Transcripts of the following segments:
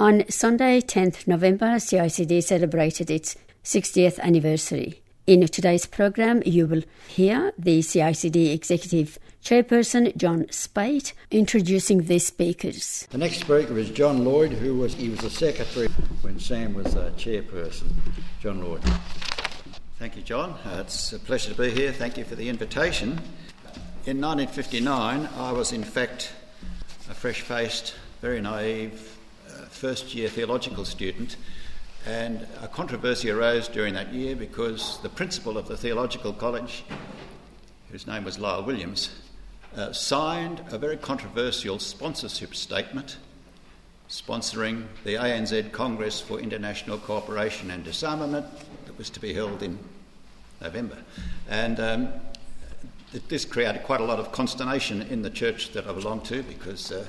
On Sunday, 10th November, CICD celebrated its 60th anniversary. In today's program, you will hear the CICD Executive Chairperson John Speight introducing the speakers. The next speaker is John Lloyd, who was he was the secretary when Sam was the chairperson. John Lloyd. Thank you, John. Uh, it's a pleasure to be here. Thank you for the invitation. In 1959, I was in fact a fresh-faced, very naive first year theological student, and a controversy arose during that year because the principal of the theological college, whose name was Lyle Williams, uh, signed a very controversial sponsorship statement sponsoring the ANZ Congress for International Cooperation and Disarmament that was to be held in November. And um, this created quite a lot of consternation in the church that I belonged to because uh,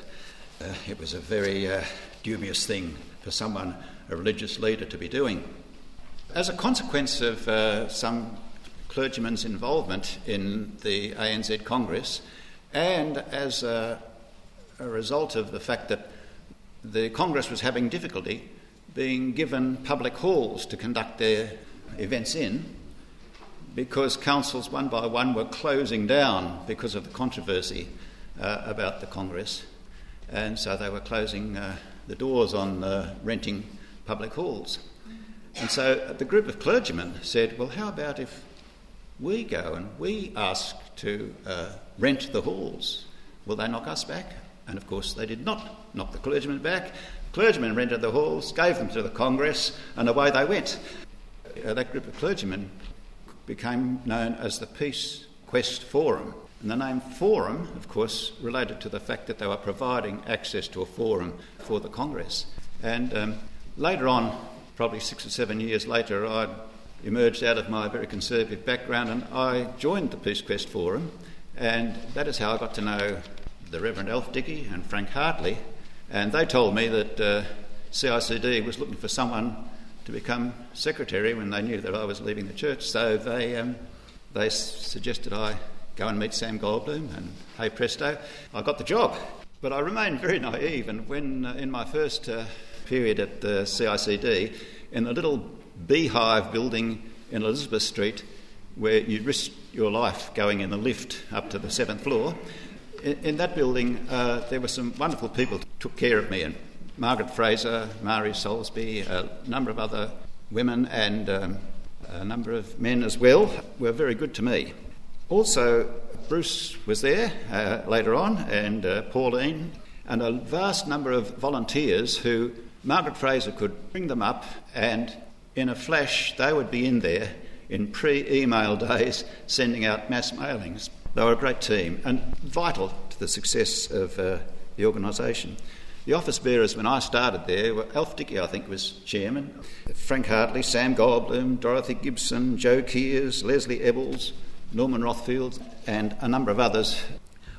uh, it was a very uh, dubious thing for someone, a religious leader, to be doing. As a consequence of uh, some clergymen's involvement in the ANZ Congress, and as a, a result of the fact that the Congress was having difficulty being given public halls to conduct their events in, because councils one by one were closing down because of the controversy uh, about the Congress, and so they were closing uh, the doors on uh, renting public halls. And so the group of clergymen said, Well, how about if we go and we ask to uh, rent the halls? Will they knock us back? And of course, they did not knock the clergymen back. Clergymen rented the halls, gave them to the Congress, and away they went. Uh, that group of clergymen became known as the Peace Quest Forum. And the name forum, of course, related to the fact that they were providing access to a forum for the Congress. And um, later on, probably six or seven years later, I emerged out of my very conservative background and I joined the Peace Quest Forum. And that is how I got to know the Reverend Alf Dickey and Frank Hartley. And they told me that uh, CICD was looking for someone to become secretary when they knew that I was leaving the church. So they, um, they suggested I go and meet Sam Goldbloom, and hey presto, I got the job. But I remained very naive, and when uh, in my first uh, period at the CICD, in a little beehive building in Elizabeth Street, where you risk your life going in the lift up to the seventh floor, in, in that building uh, there were some wonderful people who took care of me, and Margaret Fraser, Mari Soulsby, a number of other women, and um, a number of men as well were very good to me. Also, Bruce was there uh, later on, and uh, Pauline, and a vast number of volunteers who Margaret Fraser could bring them up, and in a flash, they would be in there in pre email days sending out mass mailings. They were a great team and vital to the success of uh, the organisation. The office bearers when I started there were Alf Dickey, I think, was chairman, Frank Hartley, Sam Goldbloom, Dorothy Gibson, Joe Kears, Leslie Ebbels, Norman Rothfield, and a number of others.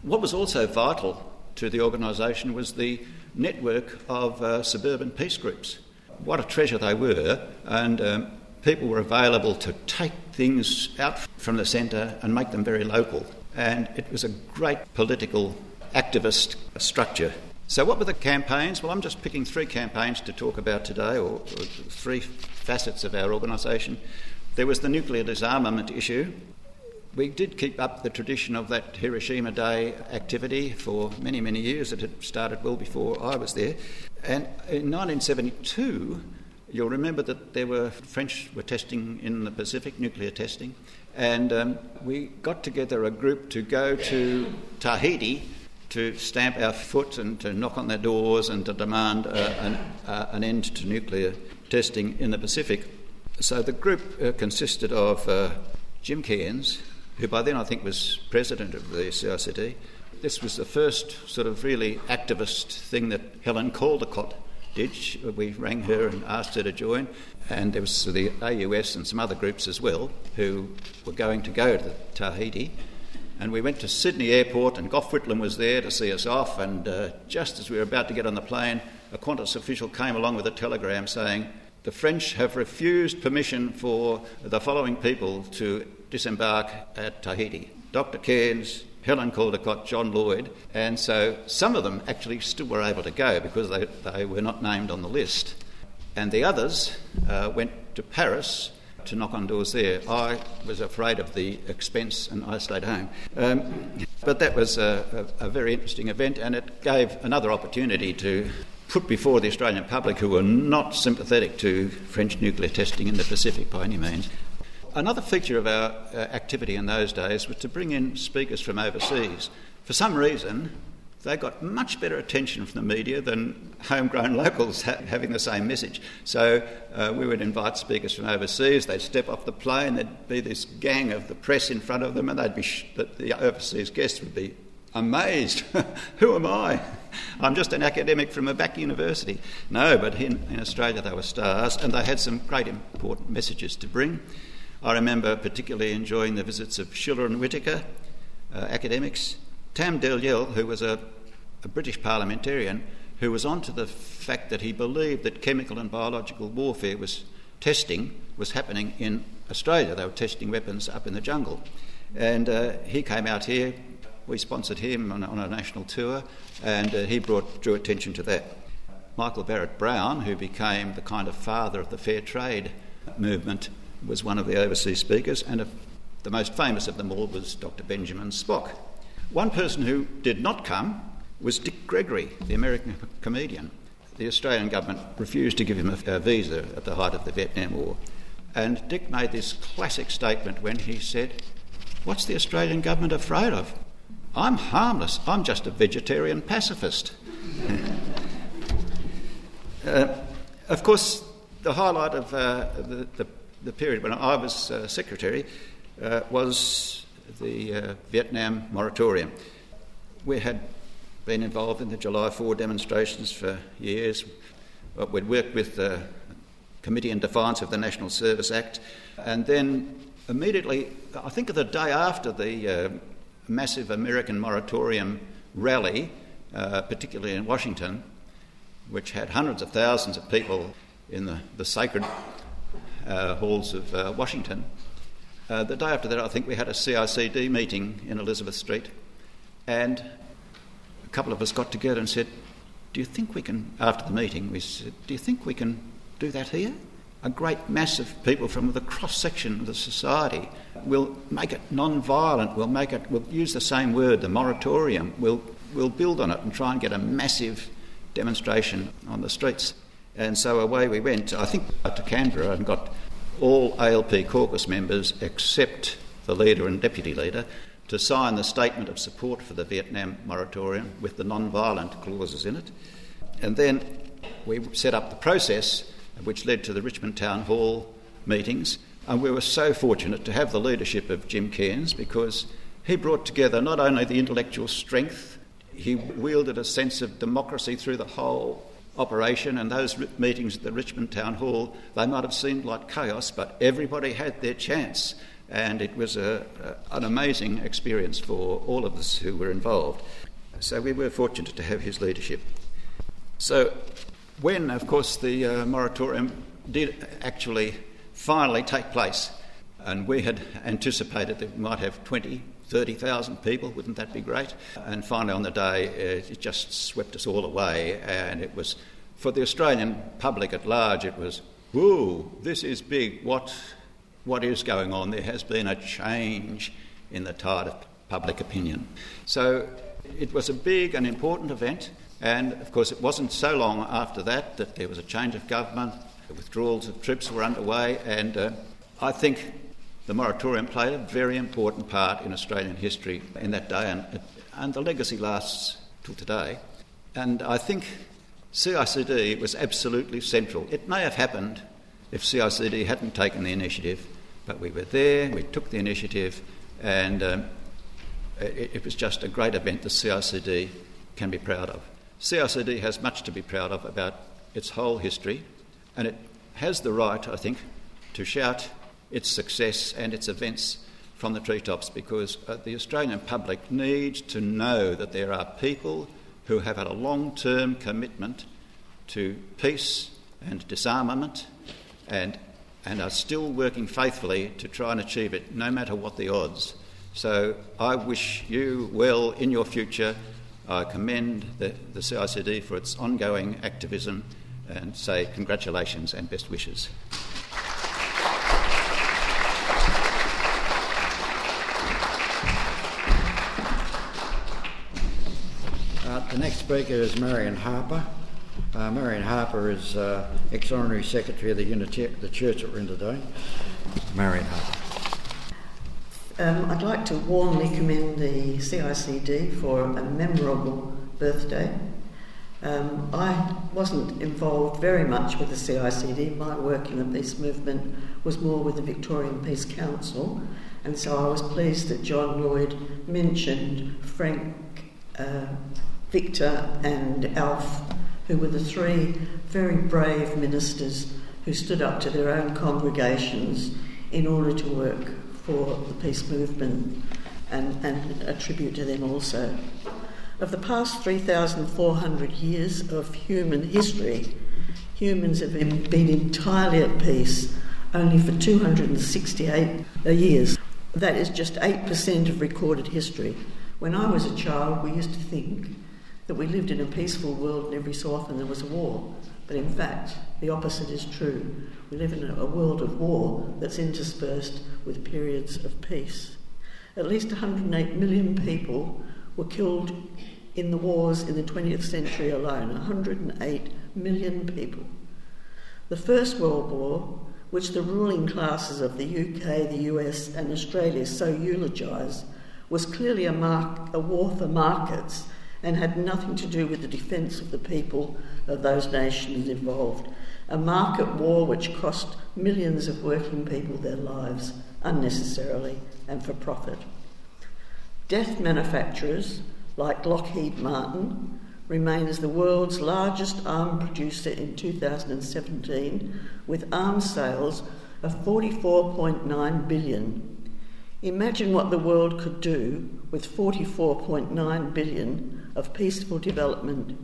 What was also vital to the organisation was the network of uh, suburban peace groups. What a treasure they were, and um, people were available to take things out from the centre and make them very local. And it was a great political activist structure. So, what were the campaigns? Well, I'm just picking three campaigns to talk about today, or, or three facets of our organisation. There was the nuclear disarmament issue, we did keep up the tradition of that Hiroshima Day activity for many, many years. It had started well before I was there. And in 1972, you'll remember that there were French were testing in the Pacific, nuclear testing, and um, we got together a group to go to Tahiti to stamp our foot and to knock on their doors and to demand uh, an, uh, an, end to nuclear testing in the Pacific. So the group uh, consisted of uh, Jim Cairns, who by then I think was president of the CICD. This was the first sort of really activist thing that Helen Caldicott did. We rang her and asked her to join, and there was the AUS and some other groups as well who were going to go to Tahiti. And we went to Sydney Airport, and Gough Whitlam was there to see us off. And uh, just as we were about to get on the plane, a Qantas official came along with a telegram saying, The French have refused permission for the following people to disembark at Tahiti Dr. Cairns, Helen Caldicott, John Lloyd, and so some of them actually still were able to go because they, they were not named on the list. And the others uh, went to Paris to knock on doors there. I was afraid of the expense and I stayed home. Um, but that was a, a, a, very interesting event and it gave another opportunity to put before the Australian public who were not sympathetic to French nuclear testing in the Pacific by any means. Another feature of our uh, activity in those days was to bring in speakers from overseas. For some reason, they got much better attention from the media than homegrown locals ha- having the same message. So uh, we would invite speakers from overseas. They'd step off the plane. There'd be this gang of the press in front of them, and they'd be sh- the overseas guests would be amazed. Who am I? I'm just an academic from a back university. No, but in, in Australia they were stars, and they had some great important messages to bring. I remember particularly enjoying the visits of Schiller and Whitaker, uh, academics, Tam Dalyell, who was a, a British parliamentarian, who was onto the fact that he believed that chemical and biological warfare was testing was happening in Australia. They were testing weapons up in the jungle. And uh, he came out here, we sponsored him on, on a national tour, and uh, he brought, drew attention to that. Michael Barratt Brown, who became the kind of father of the fair trade movement, was one of the overseas speakers, and a, the most famous of them all was Dr. Benjamin Spock. One person who did not come was Dick Gregory, the American comedian. The Australian government refused to give him a, a visa at the height of the Vietnam War. And Dick made this classic statement when he said, What's the Australian government afraid of? I'm harmless. I'm just a vegetarian pacifist. uh, of course, the highlight of uh, the, the, the, period when I was uh, secretary uh, was the uh, Vietnam moratorium. We had been involved in the July 4 demonstrations for years. We'd worked with the Committee in Defiance of the National Service Act, and then immediately, I think of the day after the uh, massive American moratorium rally, uh, particularly in Washington, which had hundreds of thousands of people in the, the sacred uh, halls of uh, Washington, uh, the day after that, I think we had a CICD meeting in Elizabeth Street, and a couple of us got together and said, Do you think we can, after the meeting, we said, Do you think we can do that here? A great mass of people from the cross section of the society. We'll make it non violent, we'll, make it, we'll use the same word, the moratorium, we'll, we'll build on it and try and get a massive demonstration on the streets. And so away we went, I think, to Canberra and got all ALP caucus members except the leader and deputy leader to sign the statement of support for the Vietnam moratorium with the non violent clauses in it. And then we set up the process which led to the Richmond Town Hall meetings. And we were so fortunate to have the leadership of Jim Cairns because he brought together not only the intellectual strength, he wielded a sense of democracy through the whole operation, and those meetings at the Richmond Town Hall, they might have seemed like chaos, but everybody had their chance, and it was a, a, an amazing experience for all of us who were involved. So we were fortunate to have his leadership. So, when, of course, the uh, moratorium did actually finally take place, and we had anticipated that we might have 20, 30,000 people, wouldn't that be great? And finally, on the day, it just swept us all away, and it was, for the Australian public at large, it was, whoa, this is big. What, what is going on? There has been a change in the tide of public opinion. So it was a big and important event, and of course, it wasn't so long after that that there was a change of government, withdrawals of troops were underway, and uh, I think the moratorium played a very important part in Australian history in that day, and, and the legacy lasts till today. And I think CICD was absolutely central. It may have happened if CICD hadn't taken the initiative, but we were there, we took the initiative, and um, it, it was just a great event the CICD can be proud of. CICD has much to be proud of about its whole history, and it has the right, I think, to shout its success and its events from the treetops because uh, the Australian public needs to know that there are people who have had a long term commitment to peace and disarmament and, and are still working faithfully to try and achieve it, no matter what the odds. So I wish you well in your future. I commend the, the CICD for its ongoing activism and say congratulations and best wishes. The next speaker is Marion Harper. Uh, Marion Harper is uh, ex-honorary secretary of the, the church that we're in today. Marion Harper. Um, I'd like to warmly commend the CICD for a memorable birthday. Um, I wasn't involved very much with the CICD. My work in the peace movement was more with the Victorian Peace Council, and so I was pleased that John Lloyd mentioned Frank, uh, Victor, and Alf, who were the three very brave ministers who stood up to their own congregations in order to work for the peace movement, and, and a tribute to them also. Of the past 3,400 years of human history, humans have been, been entirely at peace only for 268 years. That is just 8% of recorded history. When I was a child, we used to think that we lived in a peaceful world and every so often there was a war. But in fact, the opposite is true. We live in a world of war that's interspersed with periods of peace. At least 108 million people were killed in the wars in the 20th century alone 108 million people. The First World War, which the ruling classes of the UK, the US, and Australia so eulogise, was clearly a, mar- a war for markets and had nothing to do with the defence of the people of those nations involved. A market war which cost millions of working people their lives unnecessarily and for profit. Death manufacturers like Lockheed Martin remain as the world's largest arm producer in 2017 with arms sales of 44.9 billion. Imagine what the world could do with 44.9 billion of peaceful development.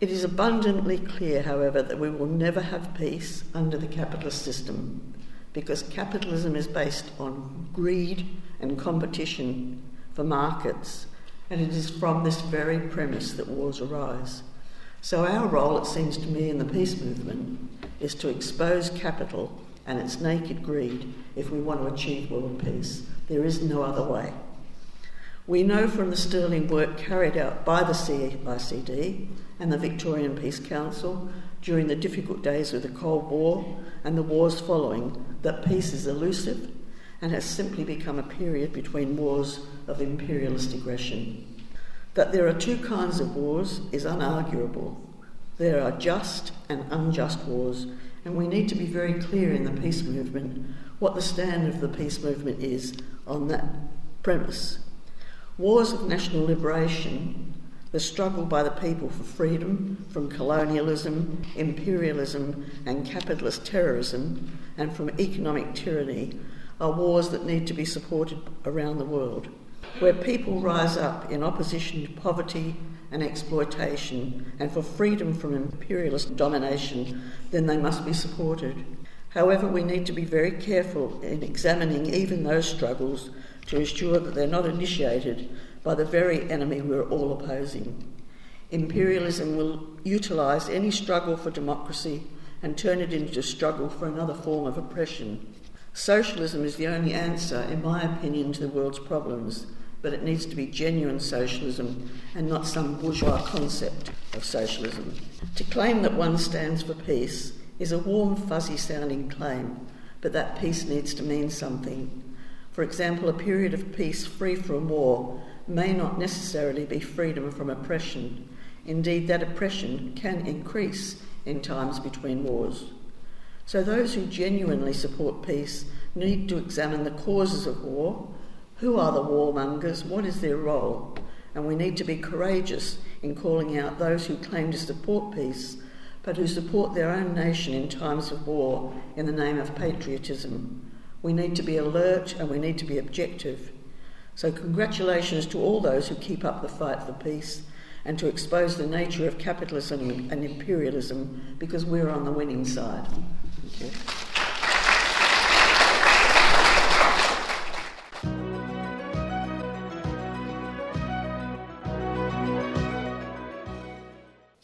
It is abundantly clear, however, that we will never have peace under the capitalist system because capitalism is based on greed and competition for markets, and it is from this very premise that wars arise. So, our role, it seems to me, in the peace movement is to expose capital and its naked greed if we want to achieve world peace. There is no other way. We know from the sterling work carried out by the CICD and the Victorian Peace Council during the difficult days of the Cold War and the wars following that peace is elusive and has simply become a period between wars of imperialist aggression. That there are two kinds of wars is unarguable. There are just and unjust wars, and we need to be very clear in the peace movement what the stand of the peace movement is on that premise. Wars of national liberation, the struggle by the people for freedom from colonialism, imperialism, and capitalist terrorism, and from economic tyranny, are wars that need to be supported around the world. Where people rise up in opposition to poverty and exploitation and for freedom from imperialist domination, then they must be supported. However, we need to be very careful in examining even those struggles to ensure that they're not initiated by the very enemy we're all opposing. Imperialism will utilise any struggle for democracy and turn it into a struggle for another form of oppression. Socialism is the only answer, in my opinion, to the world's problems, but it needs to be genuine socialism and not some bourgeois concept of socialism. To claim that one stands for peace is a warm, fuzzy sounding claim, but that peace needs to mean something. For example, a period of peace free from war may not necessarily be freedom from oppression. Indeed, that oppression can increase in times between wars. So, those who genuinely support peace need to examine the causes of war. Who are the warmongers? What is their role? And we need to be courageous in calling out those who claim to support peace, but who support their own nation in times of war in the name of patriotism. We need to be alert and we need to be objective. So, congratulations to all those who keep up the fight for peace and to expose the nature of capitalism and imperialism because we're on the winning side. Thank you.